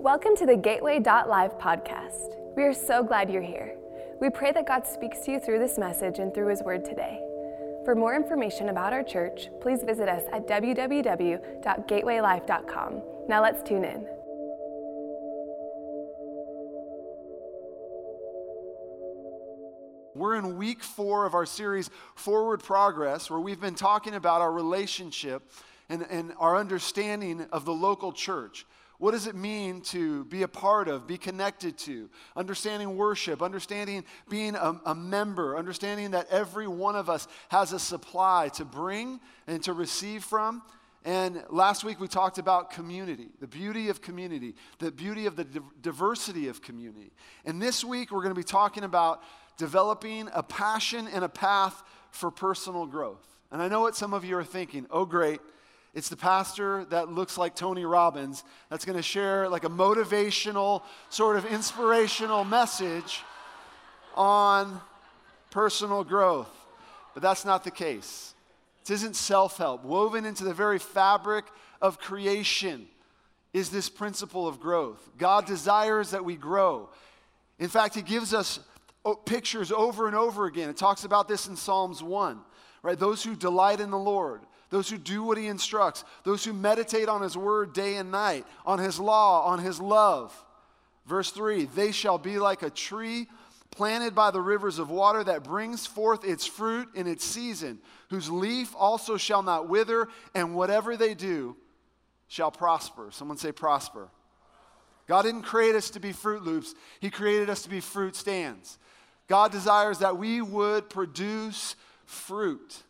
Welcome to the Gateway Life podcast. We are so glad you're here. We pray that God speaks to you through this message and through His Word today. For more information about our church, please visit us at www.gatewaylife.com. Now let's tune in. We're in week four of our series, Forward Progress, where we've been talking about our relationship and, and our understanding of the local church. What does it mean to be a part of, be connected to? Understanding worship, understanding being a, a, member, understanding that every one of us has a supply to bring and to receive from. And last week we talked about community, the beauty of community, the beauty of the diversity of community. And this week we're going to be talking about developing a passion and a path for personal growth. And I know what some of you are thinking oh, great it's the pastor that looks like Tony Robbins that's going to share like a motivational, sort of inspirational message on personal growth. But that's not the case. This isn't self help. Woven into the very fabric of creation is this principle of growth. God desires that we grow. In fact, He gives us oh, pictures over and over again. It talks about this in Psalms 1, right? Those who delight in the Lord those who do what he instructs, those who meditate on his word day and night, on his law, on his love. Verse 3 They shall be like a tree planted by the rivers of water that brings forth its fruit in its season, whose leaf also shall not wither, and whatever they do shall prosper. Someone say, prosper. God didn't create us to be Fruit Loops, He created us to be fruit stands. God desires that we would produce fruit.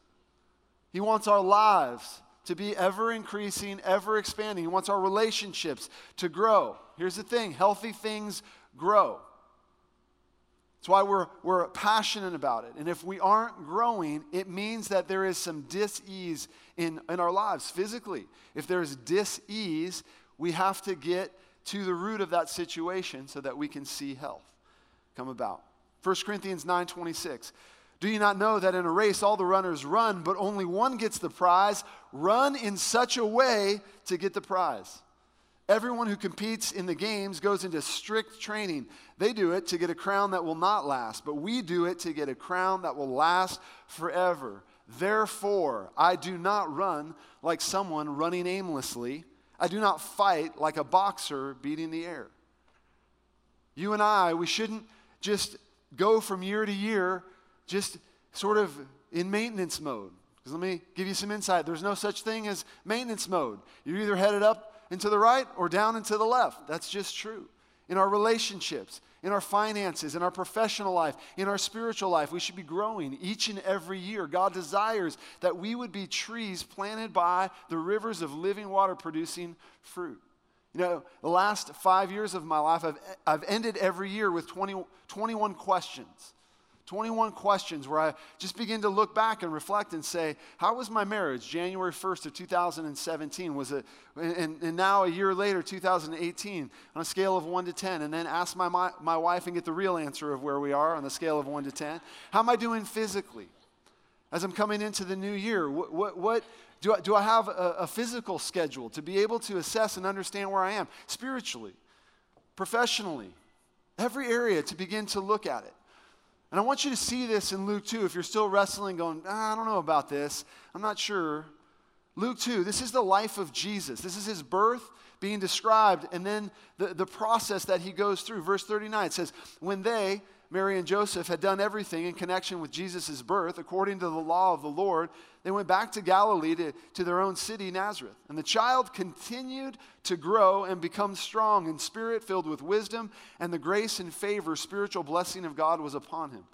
He wants our lives to be ever increasing, ever expanding. He wants our relationships to grow. Here's the thing healthy things grow. That's why we're, we're passionate about it. And if we aren't growing, it means that there is some dis ease in, in our lives physically. If there's dis ease, we have to get to the root of that situation so that we can see health come about. 1 Corinthians 9 26. Do you not know that in a race all the runners run, but only one gets the prize? Run in such a way to get the prize. Everyone who competes in the games goes into strict training. They do it to get a crown that will not last, but we do it to get a crown that will last forever. Therefore, I do not run like someone running aimlessly. I do not fight like a boxer beating the air. You and I, we shouldn't just go from year to year just sort of in maintenance mode. Because let me give you some insight. There's no such thing as maintenance mode. You're either headed up and to the right or down and to the left. That's just true. In our relationships, in our finances, in our professional life, in our spiritual life, we should be growing each and every year. God desires that we would be trees planted by the rivers of living water producing fruit. You know, the last five years of my life, I've, I've ended every year with 20, 21 questions. 21 questions where I just begin to look back and reflect and say, how was my marriage January 1st of 2017? Was it, and, and now a year later, 2018, on a scale of 1 to 10, and then ask my, my, my wife and get the real answer of where we are on the scale of 1 to 10. How am I doing physically? As I'm coming into the new year, what, what, what do, I, do I have a, a physical schedule to be able to assess and understand where I am spiritually, professionally, every area to begin to look at it? And I want you to see this in Luke 2 if you're still wrestling, going, ah, I don't know about this. I'm not sure. Luke 2, this is the life of Jesus. This is his birth being described, and then the, the process that he goes through. Verse 39 says, When they, Mary and Joseph, had done everything in connection with Jesus' birth, according to the law of the Lord, they went back to Galilee to, to their own city, Nazareth. And the child continued to grow and become strong in spirit, filled with wisdom, and the grace and favor, spiritual blessing of God was upon him.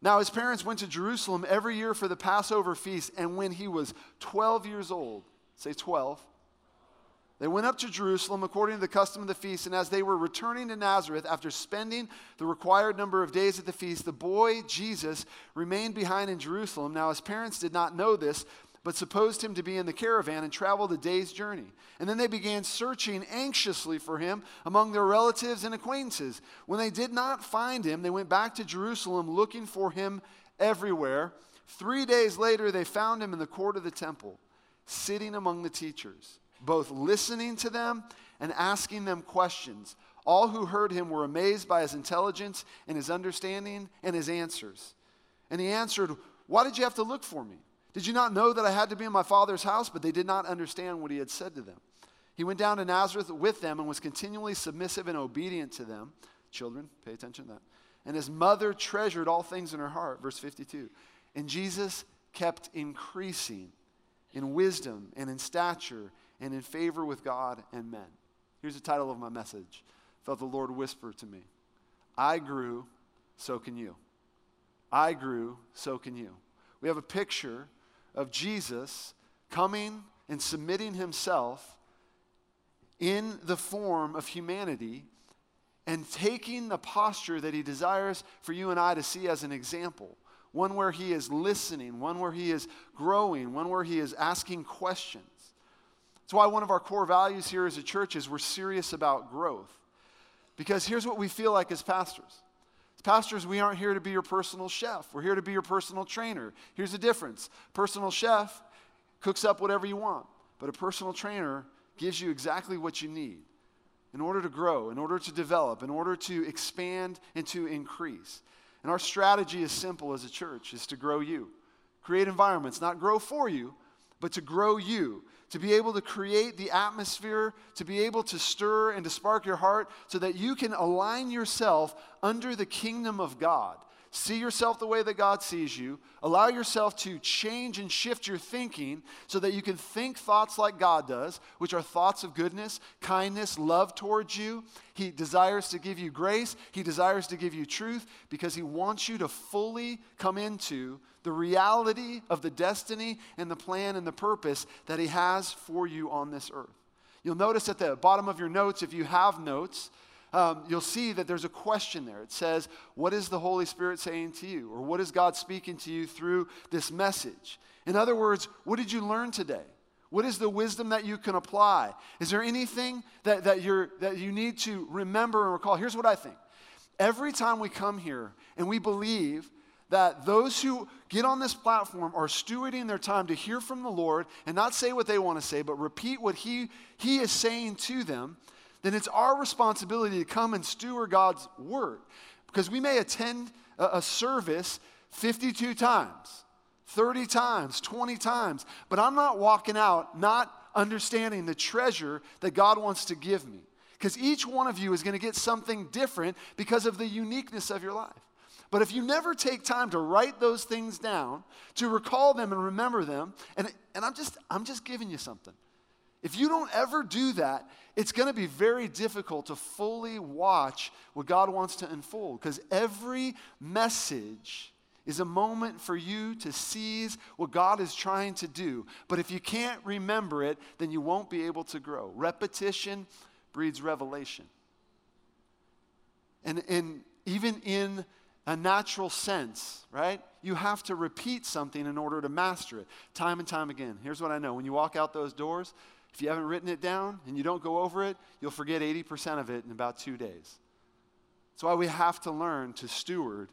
Now, his parents went to Jerusalem every year for the Passover feast, and when he was 12 years old, say 12, they went up to Jerusalem according to the custom of the feast, and as they were returning to Nazareth after spending the required number of days at the feast, the boy Jesus remained behind in Jerusalem. Now, his parents did not know this, but supposed him to be in the caravan and traveled a day's journey. And then they began searching anxiously for him among their relatives and acquaintances. When they did not find him, they went back to Jerusalem looking for him everywhere. Three days later, they found him in the court of the temple, sitting among the teachers both listening to them and asking them questions. All who heard him were amazed by his intelligence and his understanding and his answers. And he answered, Why did you have to look for me? Did you not know that I had to be in my father's house? But they did not understand what he had said to them. He went down to Nazareth with them and was continually submissive and obedient to them. Children, pay attention to that. And his mother treasured all things in her heart. Verse 52. And Jesus kept increasing in wisdom and in stature and in favor with God and men. Here's the title of my message. Felt the Lord whisper to me I grew, so can you. I grew, so can you. We have a picture of Jesus coming and submitting himself in the form of humanity and taking the posture that he desires for you and I to see as an example. One where he is listening, one where he is growing, one where he is asking questions. That's why one of our core values here as a church is we're serious about growth. Because here's what we feel like as pastors. As pastors, we aren't here to be your personal chef. We're here to be your personal trainer. Here's the difference. Personal chef cooks up whatever you want, but a personal trainer gives you exactly what you need in order to grow, in order to develop, in order to expand and to increase. And our strategy is simple as a church is to grow you. Create environments, not grow for you, but to grow you, to be able to create the atmosphere, to be able to stir and to spark your heart so that you can align yourself under the kingdom of God. See yourself the way that God sees you. Allow yourself to change and shift your thinking so that you can think thoughts like God does, which are thoughts of goodness, kindness, love towards you. He desires to give you grace, He desires to give you truth because He wants you to fully come into the reality of the destiny and the plan and the purpose that He has for you on this earth. You'll notice at the bottom of your notes, if you have notes, um, you'll see that there's a question there. It says, What is the Holy Spirit saying to you? Or what is God speaking to you through this message? In other words, what did you learn today? What is the wisdom that you can apply? Is there anything that, that, you're, that you need to remember and recall? Here's what I think. Every time we come here and we believe that those who get on this platform are stewarding their time to hear from the Lord and not say what they want to say, but repeat what He, he is saying to them, then it's our responsibility to come and steward God's word. Because we may attend a, a service 52 times, 30 times, 20 times, but I'm not walking out not understanding the treasure that God wants to give me. Because each one of you is going to get something different because of the uniqueness of your life. But if you never take time to write those things down, to recall them and remember them, and, and I'm, just, I'm just giving you something. If you don't ever do that, it's going to be very difficult to fully watch what God wants to unfold because every message is a moment for you to seize what God is trying to do. But if you can't remember it, then you won't be able to grow. Repetition breeds revelation. And, and even in a natural sense, right? You have to repeat something in order to master it time and time again. Here's what I know when you walk out those doors, if you haven't written it down and you don't go over it, you'll forget 80% of it in about two days. That's why we have to learn to steward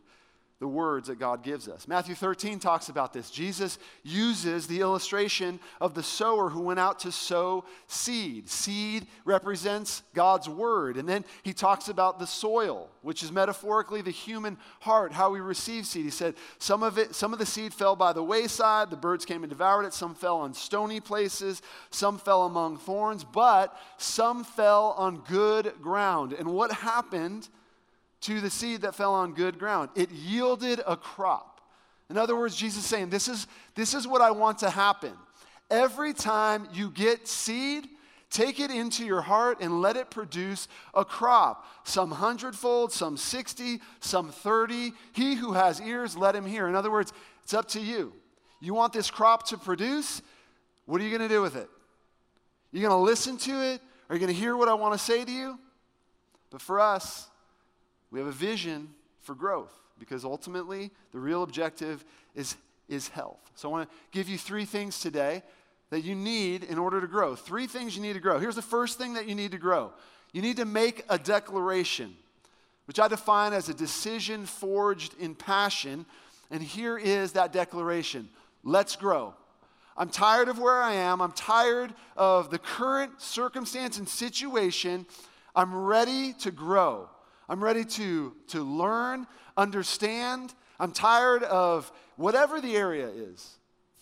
the words that God gives us. Matthew 13 talks about this. Jesus uses the illustration of the sower who went out to sow seed. Seed represents God's word. And then he talks about the soil, which is metaphorically the human heart, how we receive seed. He said, some of it, some of the seed fell by the wayside, the birds came and devoured it, some fell on stony places, some fell among thorns, but some fell on good ground. And what happened? To the seed that fell on good ground. It yielded a crop. In other words, Jesus is saying, this is, this is what I want to happen. Every time you get seed, take it into your heart and let it produce a crop. Some hundredfold, some 60, some 30. He who has ears, let him hear. In other words, it's up to you. You want this crop to produce? What are you going to do with it? You're going to listen to it? Are you going to hear what I want to say to you? But for us, we have a vision for growth because ultimately the real objective is, is health. So I want to give you three things today that you need in order to grow. Three things you need to grow. Here's the first thing that you need to grow you need to make a declaration, which I define as a decision forged in passion. And here is that declaration Let's grow. I'm tired of where I am. I'm tired of the current circumstance and situation. I'm ready to grow. I'm ready to, to learn, understand. I'm tired of whatever the area is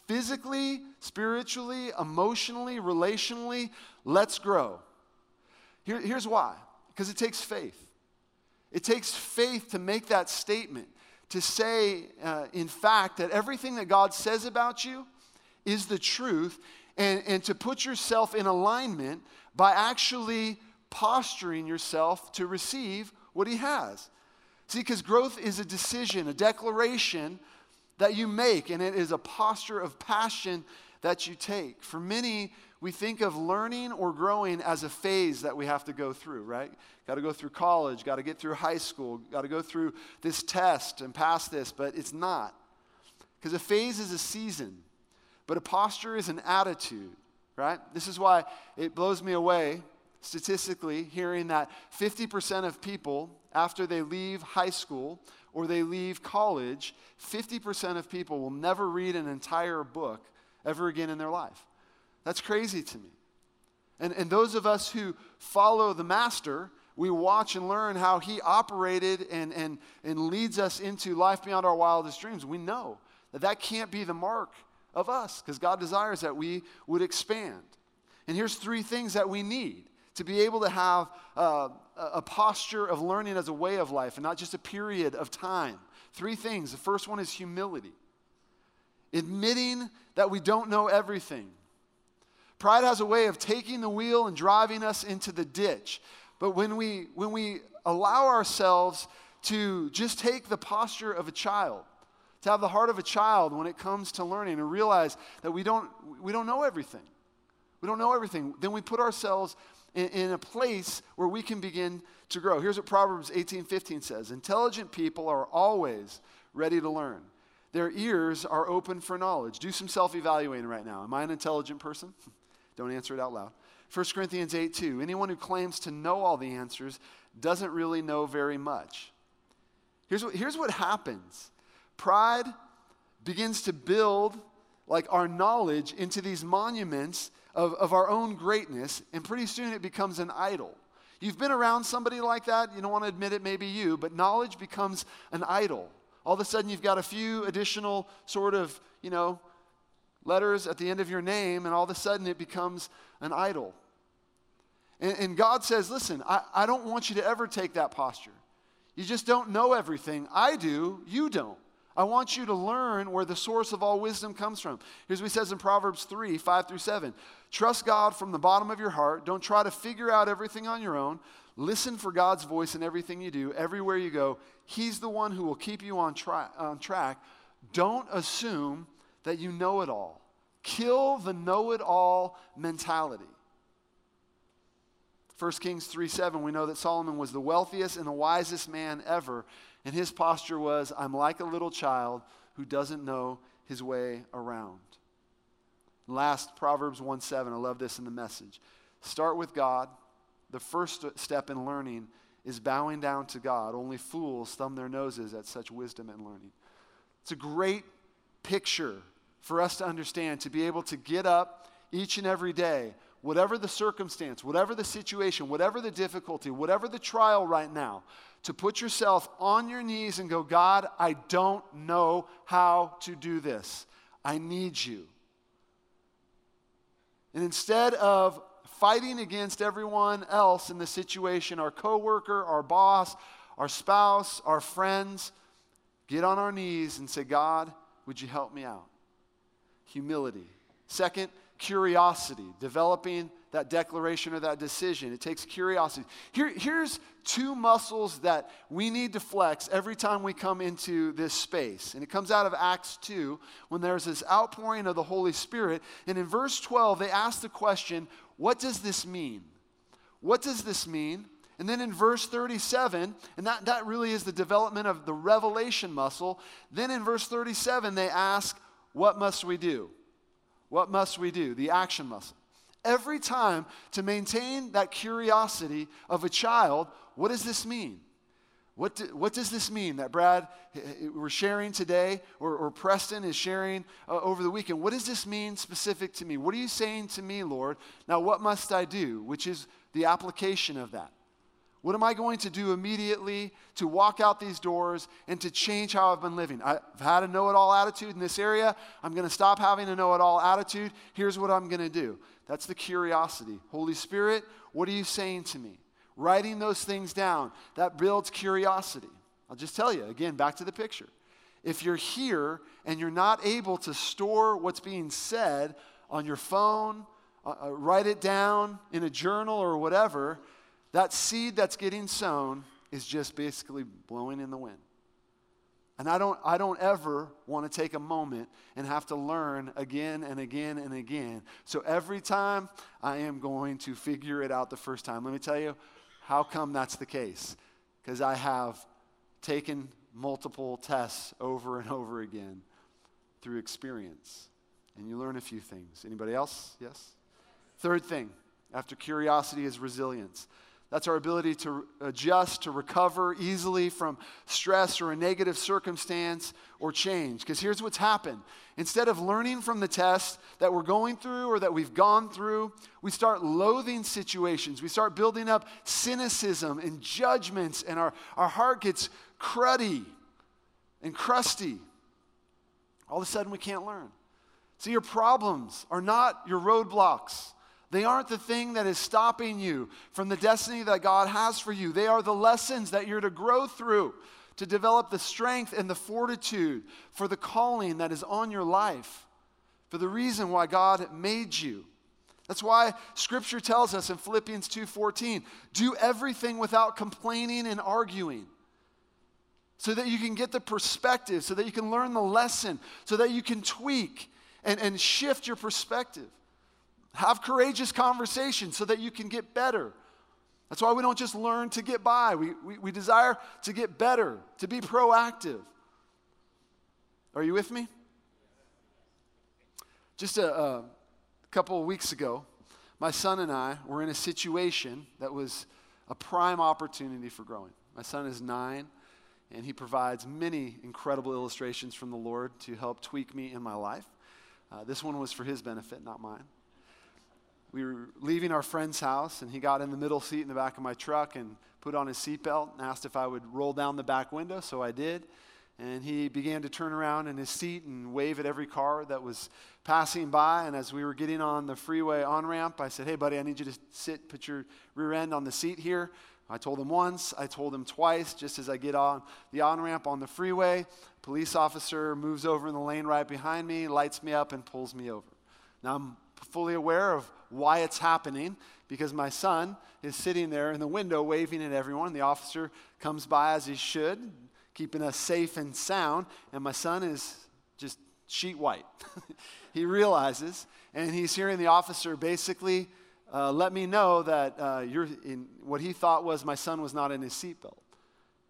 physically, spiritually, emotionally, relationally. Let's grow. Here, here's why because it takes faith. It takes faith to make that statement, to say, uh, in fact, that everything that God says about you is the truth, and, and to put yourself in alignment by actually posturing yourself to receive what He has. See, because growth is a decision, a declaration that you make, and it is a posture of passion that you take. For many, we think of learning or growing as a phase that we have to go through, right? Got to go through college, got to get through high school, got to go through this test and pass this, but it's not. Because a phase is a season, but a posture is an attitude, right? This is why it blows me away statistically hearing that 50% of people, after they leave high school or they leave college, 50% of people will never read an entire book ever again in their life. That's crazy to me. And, and those of us who follow the Master, we watch and learn how he operated and, and, and leads us into life beyond our wildest dreams. We know that that can't be the mark of us because God desires that we would expand. And here's three things that we need to be able to have uh, a posture of learning as a way of life and not just a period of time. Three things. The first one is humility, admitting that we don't know everything. Pride has a way of taking the wheel and driving us into the ditch. But when we, when we allow ourselves to just take the posture of a child, to have the heart of a child when it comes to learning and realize that we don't, we don't know everything. We don't know everything. Then we put ourselves in, in a place where we can begin to grow. Here's what Proverbs 18:15 says: Intelligent people are always ready to learn. Their ears are open for knowledge. Do some self-evaluating right now. Am I an intelligent person? Don't answer it out loud. 1 Corinthians 8 2. Anyone who claims to know all the answers doesn't really know very much. Here's what, here's what happens pride begins to build like our knowledge into these monuments of, of our own greatness, and pretty soon it becomes an idol. You've been around somebody like that, you don't want to admit it, maybe you, but knowledge becomes an idol. All of a sudden, you've got a few additional sort of, you know, letters at the end of your name, and all of a sudden it becomes an idol. And, and God says, listen, I, I don't want you to ever take that posture. You just don't know everything. I do, you don't. I want you to learn where the source of all wisdom comes from. Here's what he says in Proverbs 3 5 through 7. Trust God from the bottom of your heart. Don't try to figure out everything on your own. Listen for God's voice in everything you do, everywhere you go. He's the one who will keep you on, tra- on track. Don't assume that you know it all. Kill the know it all mentality. 1 Kings 3 7, we know that Solomon was the wealthiest and the wisest man ever. And his posture was, I'm like a little child who doesn't know his way around. Last, Proverbs 1 7, I love this in the message. Start with God. The first step in learning is bowing down to God. Only fools thumb their noses at such wisdom and learning. It's a great picture for us to understand, to be able to get up each and every day, whatever the circumstance, whatever the situation, whatever the difficulty, whatever the trial right now, to put yourself on your knees and go, God, I don't know how to do this. I need you. And instead of fighting against everyone else in the situation, our coworker, our boss, our spouse, our friends, get on our knees and say, God, would you help me out? humility. Second, curiosity, developing that declaration or that decision. It takes curiosity. Here, here's two muscles that we need to flex every time we come into this space. And it comes out of Acts 2 when there's this outpouring of the Holy Spirit. And in verse 12, they ask the question, What does this mean? What does this mean? And then in verse 37, and that, that really is the development of the revelation muscle. Then in verse 37, they ask, what must we do? What must we do? The action muscle. Every time to maintain that curiosity of a child, what does this mean? What, do, what does this mean that Brad, we're sharing today, or, or Preston is sharing uh, over the weekend? What does this mean specific to me? What are you saying to me, Lord? Now, what must I do? Which is the application of that. What am I going to do immediately to walk out these doors and to change how I've been living? I've had a know it all attitude in this area. I'm going to stop having a know it all attitude. Here's what I'm going to do. That's the curiosity. Holy Spirit, what are you saying to me? writing those things down, that builds curiosity. I'll just tell you again, back to the picture. If you're here and you're not able to store what's being said on your phone, uh, uh, write it down in a journal or whatever, that seed that's getting sown is just basically blowing in the wind. And I don't, I don't ever want to take a moment and have to learn again and again and again. So every time I am going to figure it out the first time. Let me tell you, how come that's the case? Because I have taken multiple tests over and over again through experience. And you learn a few things. Anybody else? Yes? Third thing, after curiosity, is resilience. That's our ability to adjust, to recover easily from stress or a negative circumstance or change. Because here's what's happened instead of learning from the test that we're going through or that we've gone through, we start loathing situations. We start building up cynicism and judgments, and our, our heart gets cruddy and crusty. All of a sudden, we can't learn. See, your problems are not your roadblocks. They aren't the thing that is stopping you from the destiny that God has for you. They are the lessons that you're to grow through to develop the strength and the fortitude for the calling that is on your life, for the reason why God made you. That's why scripture tells us in Philippians 2:14, do everything without complaining and arguing. So that you can get the perspective, so that you can learn the lesson, so that you can tweak and, and shift your perspective. Have courageous conversations so that you can get better. That's why we don't just learn to get by. We, we, we desire to get better, to be proactive. Are you with me? Just a, a couple of weeks ago, my son and I were in a situation that was a prime opportunity for growing. My son is nine, and he provides many incredible illustrations from the Lord to help tweak me in my life. Uh, this one was for his benefit, not mine we were leaving our friend's house, and he got in the middle seat in the back of my truck and put on his seatbelt and asked if I would roll down the back window, so I did. And he began to turn around in his seat and wave at every car that was passing by. And as we were getting on the freeway on ramp, I said, Hey, buddy, I need you to sit, put your rear end on the seat here. I told him once, I told him twice, just as I get on the on ramp on the freeway. Police officer moves over in the lane right behind me, lights me up, and pulls me over. Now I'm fully aware of why it's happening because my son is sitting there in the window waving at everyone. The officer comes by as he should, keeping us safe and sound, and my son is just sheet white. he realizes, and he's hearing the officer basically uh, let me know that uh, you're in what he thought was my son was not in his seatbelt.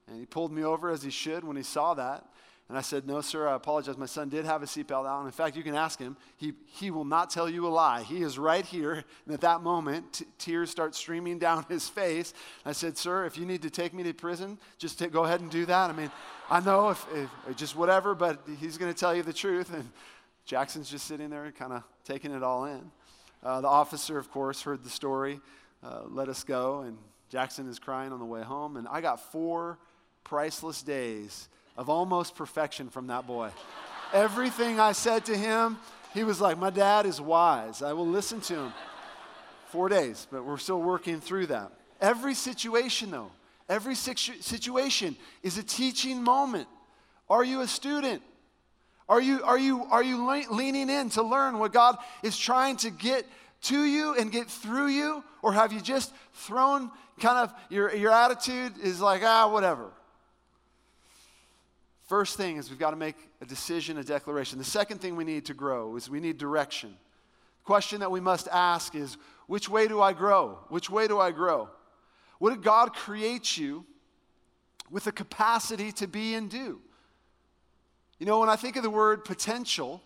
And he pulled me over as he should when he saw that. And I said, No, sir, I apologize. My son did have a seatbelt on. In fact, you can ask him. He, he will not tell you a lie. He is right here. And at that moment, t- tears start streaming down his face. I said, Sir, if you need to take me to prison, just t- go ahead and do that. I mean, I know if, if just whatever, but he's going to tell you the truth. And Jackson's just sitting there, kind of taking it all in. Uh, the officer, of course, heard the story, uh, let us go, and Jackson is crying on the way home. And I got four priceless days of almost perfection from that boy. Everything I said to him, he was like, My dad is wise. I will listen to him. Four days, but we're still working through that. Every situation, though, every situ- situation is a teaching moment. Are you a student? Are you, are you, are you le- leaning in to learn what God is trying to get to you and get through you? Or have you just thrown kind of your, your attitude is like, ah, whatever? First thing is we've got to make a decision, a declaration. The second thing we need to grow is we need direction. The question that we must ask is which way do I grow? Which way do I grow? What did God create you with the capacity to be and do? You know, when I think of the word potential,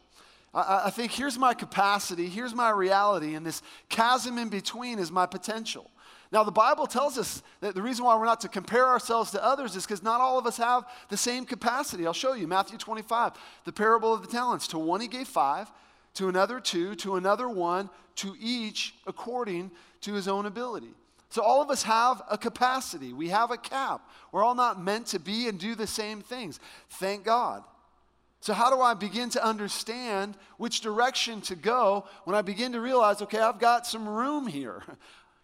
I, I think here's my capacity, here's my reality, and this chasm in between is my potential. Now, the Bible tells us that the reason why we're not to compare ourselves to others is because not all of us have the same capacity. I'll show you Matthew 25, the parable of the talents. To one he gave five, to another two, to another one, to each according to his own ability. So, all of us have a capacity, we have a cap. We're all not meant to be and do the same things. Thank God. So, how do I begin to understand which direction to go when I begin to realize, okay, I've got some room here?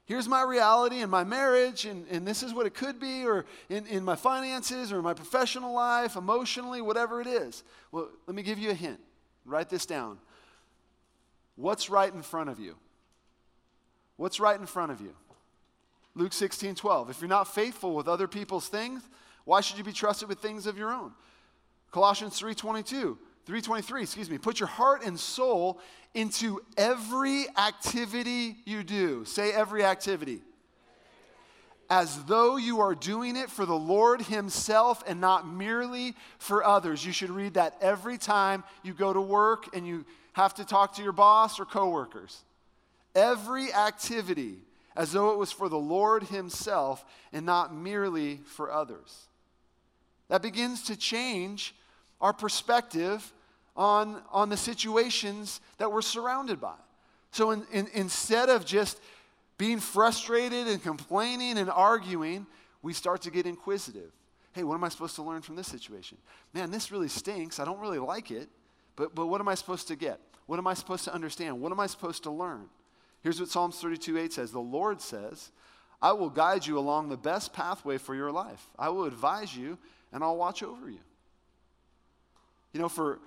Here's my reality in my marriage, and, and this is what it could be, or in, in my finances, or my professional life, emotionally, whatever it is. Well, let me give you a hint. Write this down. What's right in front of you? What's right in front of you? Luke 16, 12. If you're not faithful with other people's things, why should you be trusted with things of your own? Colossians 3:22, 3:23, excuse me. Put your heart and soul into every activity you do. Say every activity. As though you are doing it for the Lord Himself and not merely for others. You should read that every time you go to work and you have to talk to your boss or coworkers. Every activity as though it was for the Lord Himself and not merely for others. That begins to change our perspective on, on the situations that we're surrounded by. So in, in, instead of just being frustrated and complaining and arguing, we start to get inquisitive. Hey, what am I supposed to learn from this situation? Man, this really stinks. I don't really like it, but, but what am I supposed to get? What am I supposed to understand? What am I supposed to learn? Here's what Psalms 32 8 says The Lord says, I will guide you along the best pathway for your life. I will advise you, and I'll watch over you. You know, for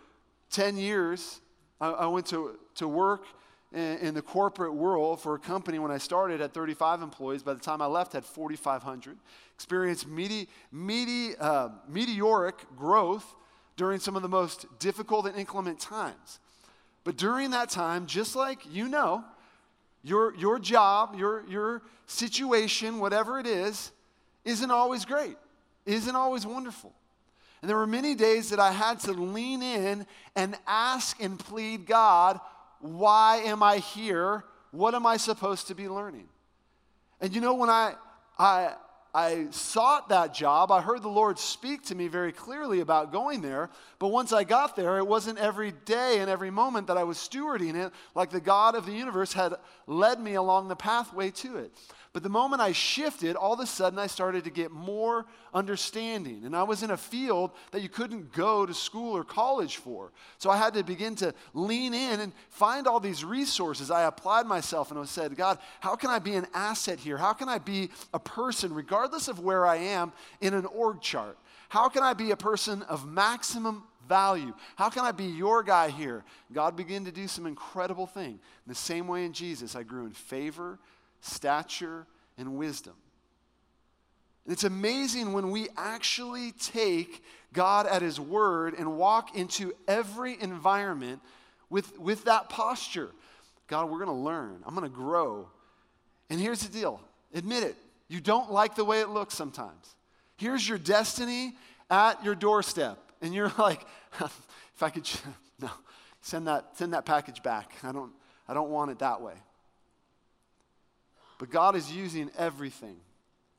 10 years, I, I went to, to work in, in, the corporate world for a company when I started at 35 employees. By the time I left, had 4,500. Experienced uh, meteoric growth during some of the most difficult and inclement times. But during that time, just like you know, your, your job, your, your situation, whatever it is, isn't always great, isn't always wonderful. And there were many days that I had to lean in and ask and plead God, why am I here? What am I supposed to be learning? And you know, when I, I, I sought that job, I heard the Lord speak to me very clearly about going there. But once I got there, it wasn't every day and every moment that I was stewarding it like the God of the universe had led me along the pathway to it. But the moment I shifted, all of a sudden I started to get more understanding. And I was in a field that you couldn't go to school or college for. So I had to begin to lean in and find all these resources. I applied myself and I said, God, how can I be an asset here? How can I be a person, regardless of where I am, in an org chart? How can I be a person of maximum value? How can I be your guy here? God began to do some incredible thing. In the same way in Jesus, I grew in favor stature, and wisdom. It's amazing when we actually take God at His word and walk into every environment with, with that posture. God, we're going to learn. I'm going to grow. And here's the deal admit it. You don't like the way it looks sometimes. Here's your destiny at your doorstep. And you're like, if I could, no, send that, send that package back. I don't, I don't want it that way. But God is using everything,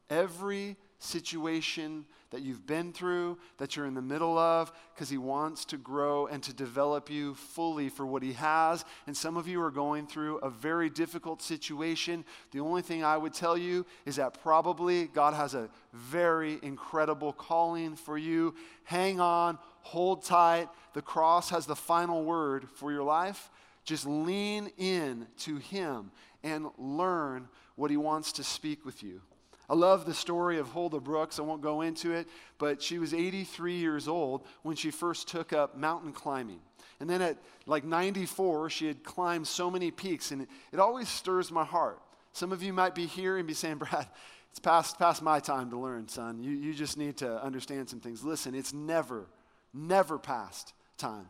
every situation that you've been through, that you're in the middle of, because He wants to grow and to develop you fully for what He has. And some of you are going through a very difficult situation. The only thing I would tell you is that probably God has a very incredible calling for you. Hang on, hold tight. The cross has the final word for your life. Just lean in to Him and learn what he wants to speak with you. I love the story of Hulda Brooks. I won't go into it, but she was 83 years old when she first took up mountain climbing. And then at like 94, she had climbed so many peaks, and it, it always stirs my heart. Some of you might be here and be saying, Brad, it's past, past my time to learn, son. You, you just need to understand some things. Listen, it's never, never past time.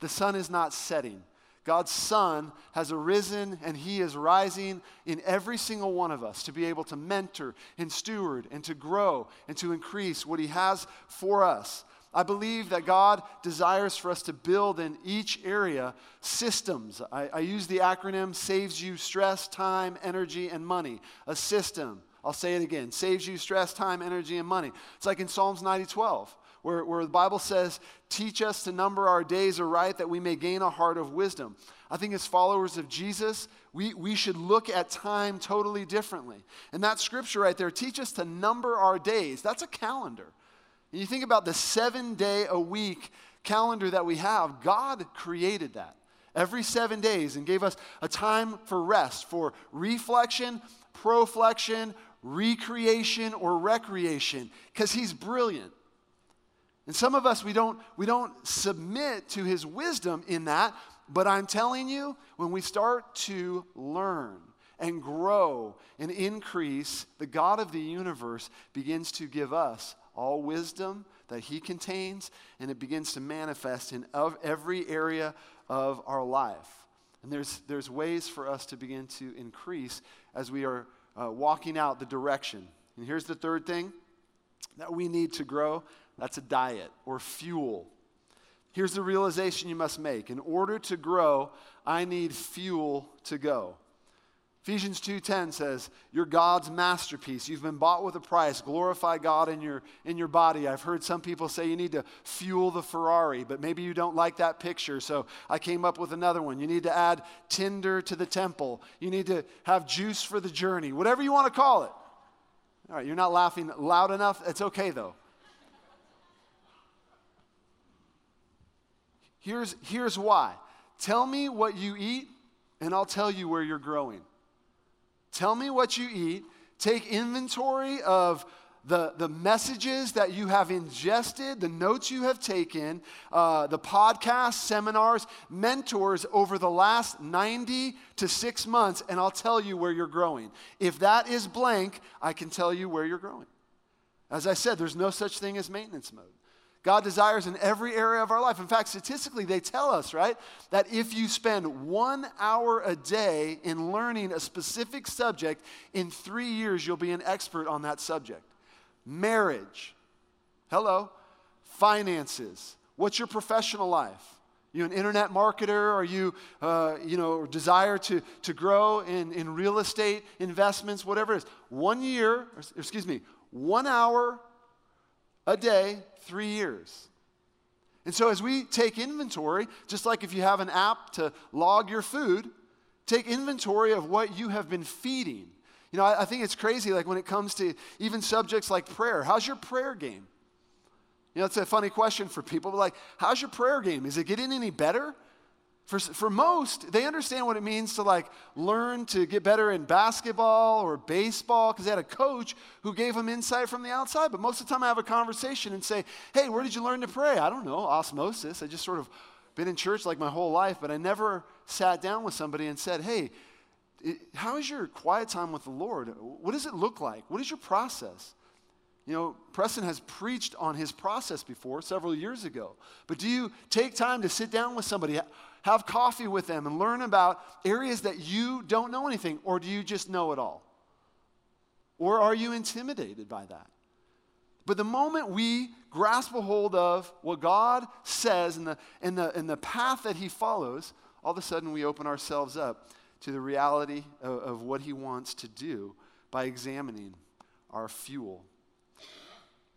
The sun is not setting. God's Son has arisen and He is rising in every single one of us to be able to mentor and steward and to grow and to increase what He has for us. I believe that God desires for us to build in each area systems. I, I, use the acronym saves you stress, time, energy, and money. A system. I'll say it again saves you stress, time, energy, and money. It's like in Psalms 90 12, where, where the Bible says, Teach us to number our days aright that we may gain a heart of wisdom. I think as followers of Jesus, we, we should look at time totally differently. And that scripture right there, teach us to number our days. That's a calendar. And you think about the seven day a week calendar that we have, God created that every seven days and gave us a time for rest, for reflection, proflection, recreation, or recreation, because He's brilliant. And some of us, we don't, we don't submit to His wisdom in that, but I'm telling you, when we start to learn, and grow and increase, the God of the universe begins to give us all wisdom that He contains, and it begins to manifest in every area of our life. And there's, there's ways for us to begin to increase as we are uh, walking out the direction. And here's the third thing that we need to grow that's a diet or fuel. Here's the realization you must make. In order to grow, I need fuel to go. Ephesians 2:10 says, "You're God's masterpiece. You've been bought with a price. Glorify God in your in your body." I've heard some people say you need to fuel the Ferrari, but maybe you don't like that picture. So I came up with another one. You need to add tinder to the temple. You need to have juice for the journey. Whatever you want to call it. All right, you're not laughing loud enough. It's okay though. Here's here's why. Tell me what you eat and I'll tell you where you're growing. Tell me what you eat. Take inventory of the, the messages that you have ingested, the notes you have taken, uh, the podcasts, seminars, mentors over the last 90 to six months, and I'll tell you where you're growing. If that is blank, I can tell you where you're growing. As I said, there's no such thing as maintenance mode. God desires in every area of our life. In fact, statistically, they tell us, right, that if you spend one hour a day in learning a specific subject, in three years, you'll be an expert on that subject. Marriage, hello, finances, what's your professional life? You an internet marketer? Are you, uh, you know, desire to, to grow in, in real estate investments, whatever it is? One year, excuse me, one hour a day, three years. And so, as we take inventory, just like if you have an app to log your food, take inventory of what you have been feeding. You know, I, I think it's crazy, like when it comes to even subjects like prayer. How's your prayer game? You know, it's a funny question for people, but like, how's your prayer game? Is it getting any better? For, for most, they understand what it means to like learn to get better in basketball or baseball because they had a coach who gave them insight from the outside. But most of the time, I have a conversation and say, "Hey, where did you learn to pray?" I don't know, osmosis. I just sort of been in church like my whole life, but I never sat down with somebody and said, "Hey, how is your quiet time with the Lord? What does it look like? What is your process?" You know, Preston has preached on his process before several years ago. But do you take time to sit down with somebody? Have coffee with them and learn about areas that you don't know anything, or do you just know it all? Or are you intimidated by that? But the moment we grasp a hold of what God says and the, and, the, and the path that He follows, all of a sudden we open ourselves up to the reality of, of what He wants to do by examining our fuel.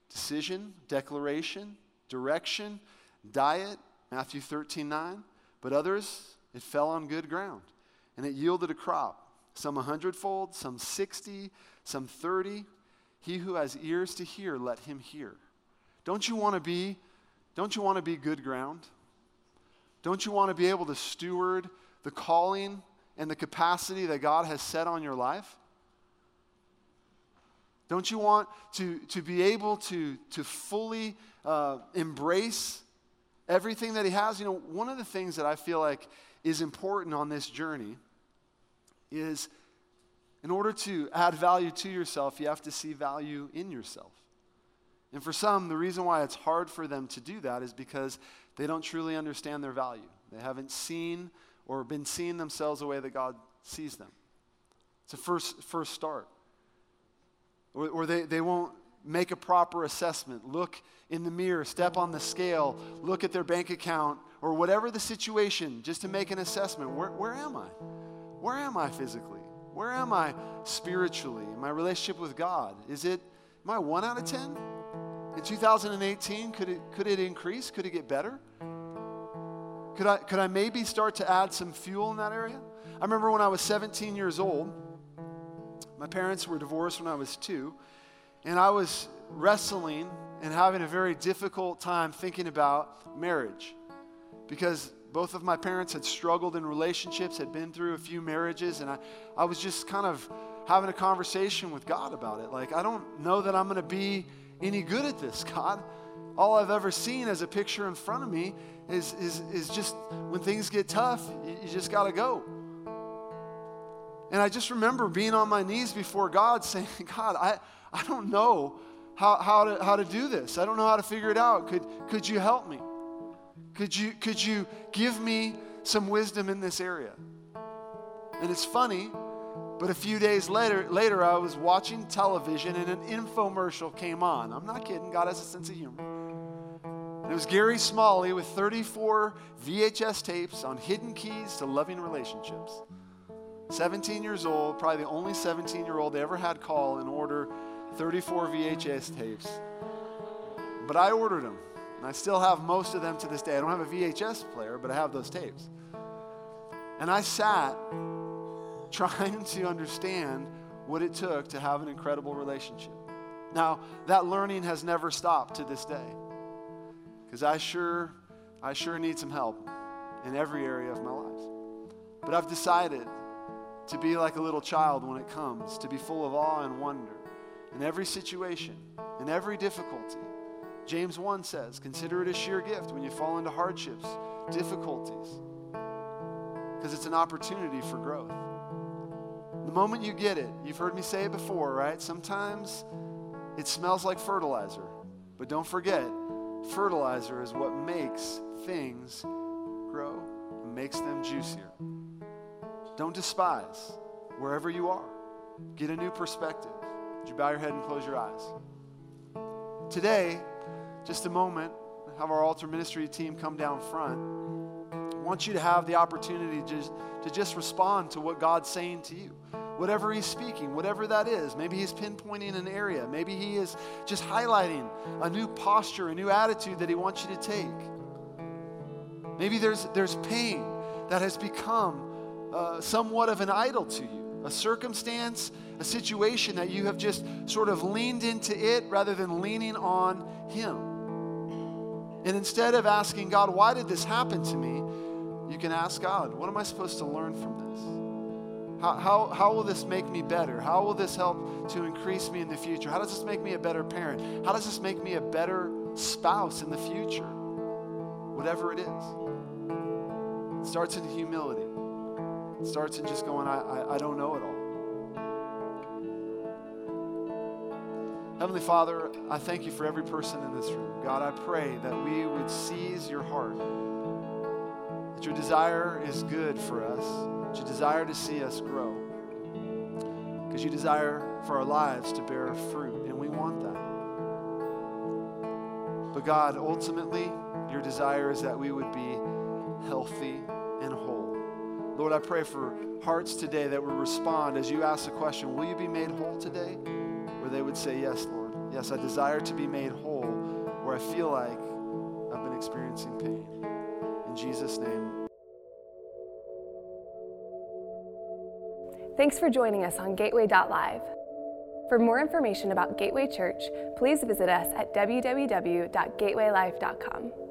Decision, declaration, direction, diet, Matthew 13 9. But others, it fell on good ground and it yielded a crop, some a hundredfold, some 60, some 30. He who has ears to hear, let him hear. Don't you want to be don't you want to be good ground? Don't you want to be able to steward the calling and the capacity that God has set on your life? Don't you want to, to be able to, to fully uh, embrace everything that he has. You know, one of the things that I feel like is important on this journey is in order to add value to yourself, you have to see value in yourself. And for some, the reason why it's hard for them to do that is because they don't truly understand their value. They haven't seen or been seeing themselves the way that God sees them. It's a first, first start. Or, or they, they won't make a proper assessment, look in the mirror, step on the scale, look at their bank account, or whatever the situation, just to make an assessment. Where, where am I? Where am I physically? Where am I spiritually? In my relationship with God? Is it, am I one out of 10? In 2018, could it, could it increase? Could it get better? Could I, could I maybe start to add some fuel in that area? I remember when I was 17 years old, my parents were divorced when I was two, and I was wrestling and having a very difficult time thinking about marriage because both of my parents had struggled in relationships, had been through a few marriages, and I, I was just kind of having a conversation with God about it. Like, I don't know that I'm going to be any good at this, God. All I've ever seen as a picture in front of me is, is, is just when things get tough, you, you just got to go. And I just remember being on my knees before God saying, God, I, I don't know how, how, to, how to do this. I don't know how to figure it out. Could, could you help me? Could you, could you give me some wisdom in this area? And it's funny, but a few days later, later I was watching television and an infomercial came on. I'm not kidding, God has a sense of humor. And it was Gary Smalley with 34 VHS tapes on hidden keys to loving relationships. 17 years old, probably the only 17 year old they ever had call and order 34 VHS tapes. But I ordered them. And I still have most of them to this day. I don't have a VHS player, but I have those tapes. And I sat trying to understand what it took to have an incredible relationship. Now, that learning has never stopped to this day. Because I sure, I sure need some help in every area of my life. But I've decided to be like a little child when it comes, to be full of awe and wonder in every situation, in every difficulty James 1 says, Consider it a sheer gift when you fall into hardships, difficulties, because it's an opportunity for growth. The moment you get it, you've heard me say it before, right? Sometimes it smells like fertilizer, but don't forget, fertilizer is what makes things grow and makes them juicier. Don't despise wherever you are. Get a new perspective. Would you bow your head and close your eyes? Today, just a moment, have our altar ministry team come down front. I want you to have the opportunity to just, to just respond to what God's saying to you. Whatever He's speaking, whatever that is. Maybe He's pinpointing an area. Maybe He is just highlighting a new posture, a new attitude that He wants you to take. Maybe there's, there's pain that has become uh, somewhat of an idol to you, a circumstance, a situation that you have just sort of leaned into it rather than leaning on Him. And instead of asking God, why did this happen to me? You can ask God, what am I supposed to learn from this? How, how, how will this make me better? How will this help to increase me in the future? How does this make me a better parent? How does this make me a better spouse in the future? Whatever it is. It starts in humility. It starts in just going, I, I, I don't know it all. Heavenly Father, I thank you for every person in this room. God, I pray that we would seize your heart, that your desire is good for us, that you desire to see us grow, because you desire for our lives to bear fruit, and we want that. But God, ultimately, your desire is that we would be healthy and whole. Lord, I pray for hearts today that will respond as you ask the question Will you be made whole today? where they would say, Yes, Lord. Yes, I desire to be made whole where I feel like I've been experiencing pain. In Jesus' name. Thanks for joining us on Gateway Life. For more information about Gateway Church, please visit us at www.gatewaylife.com.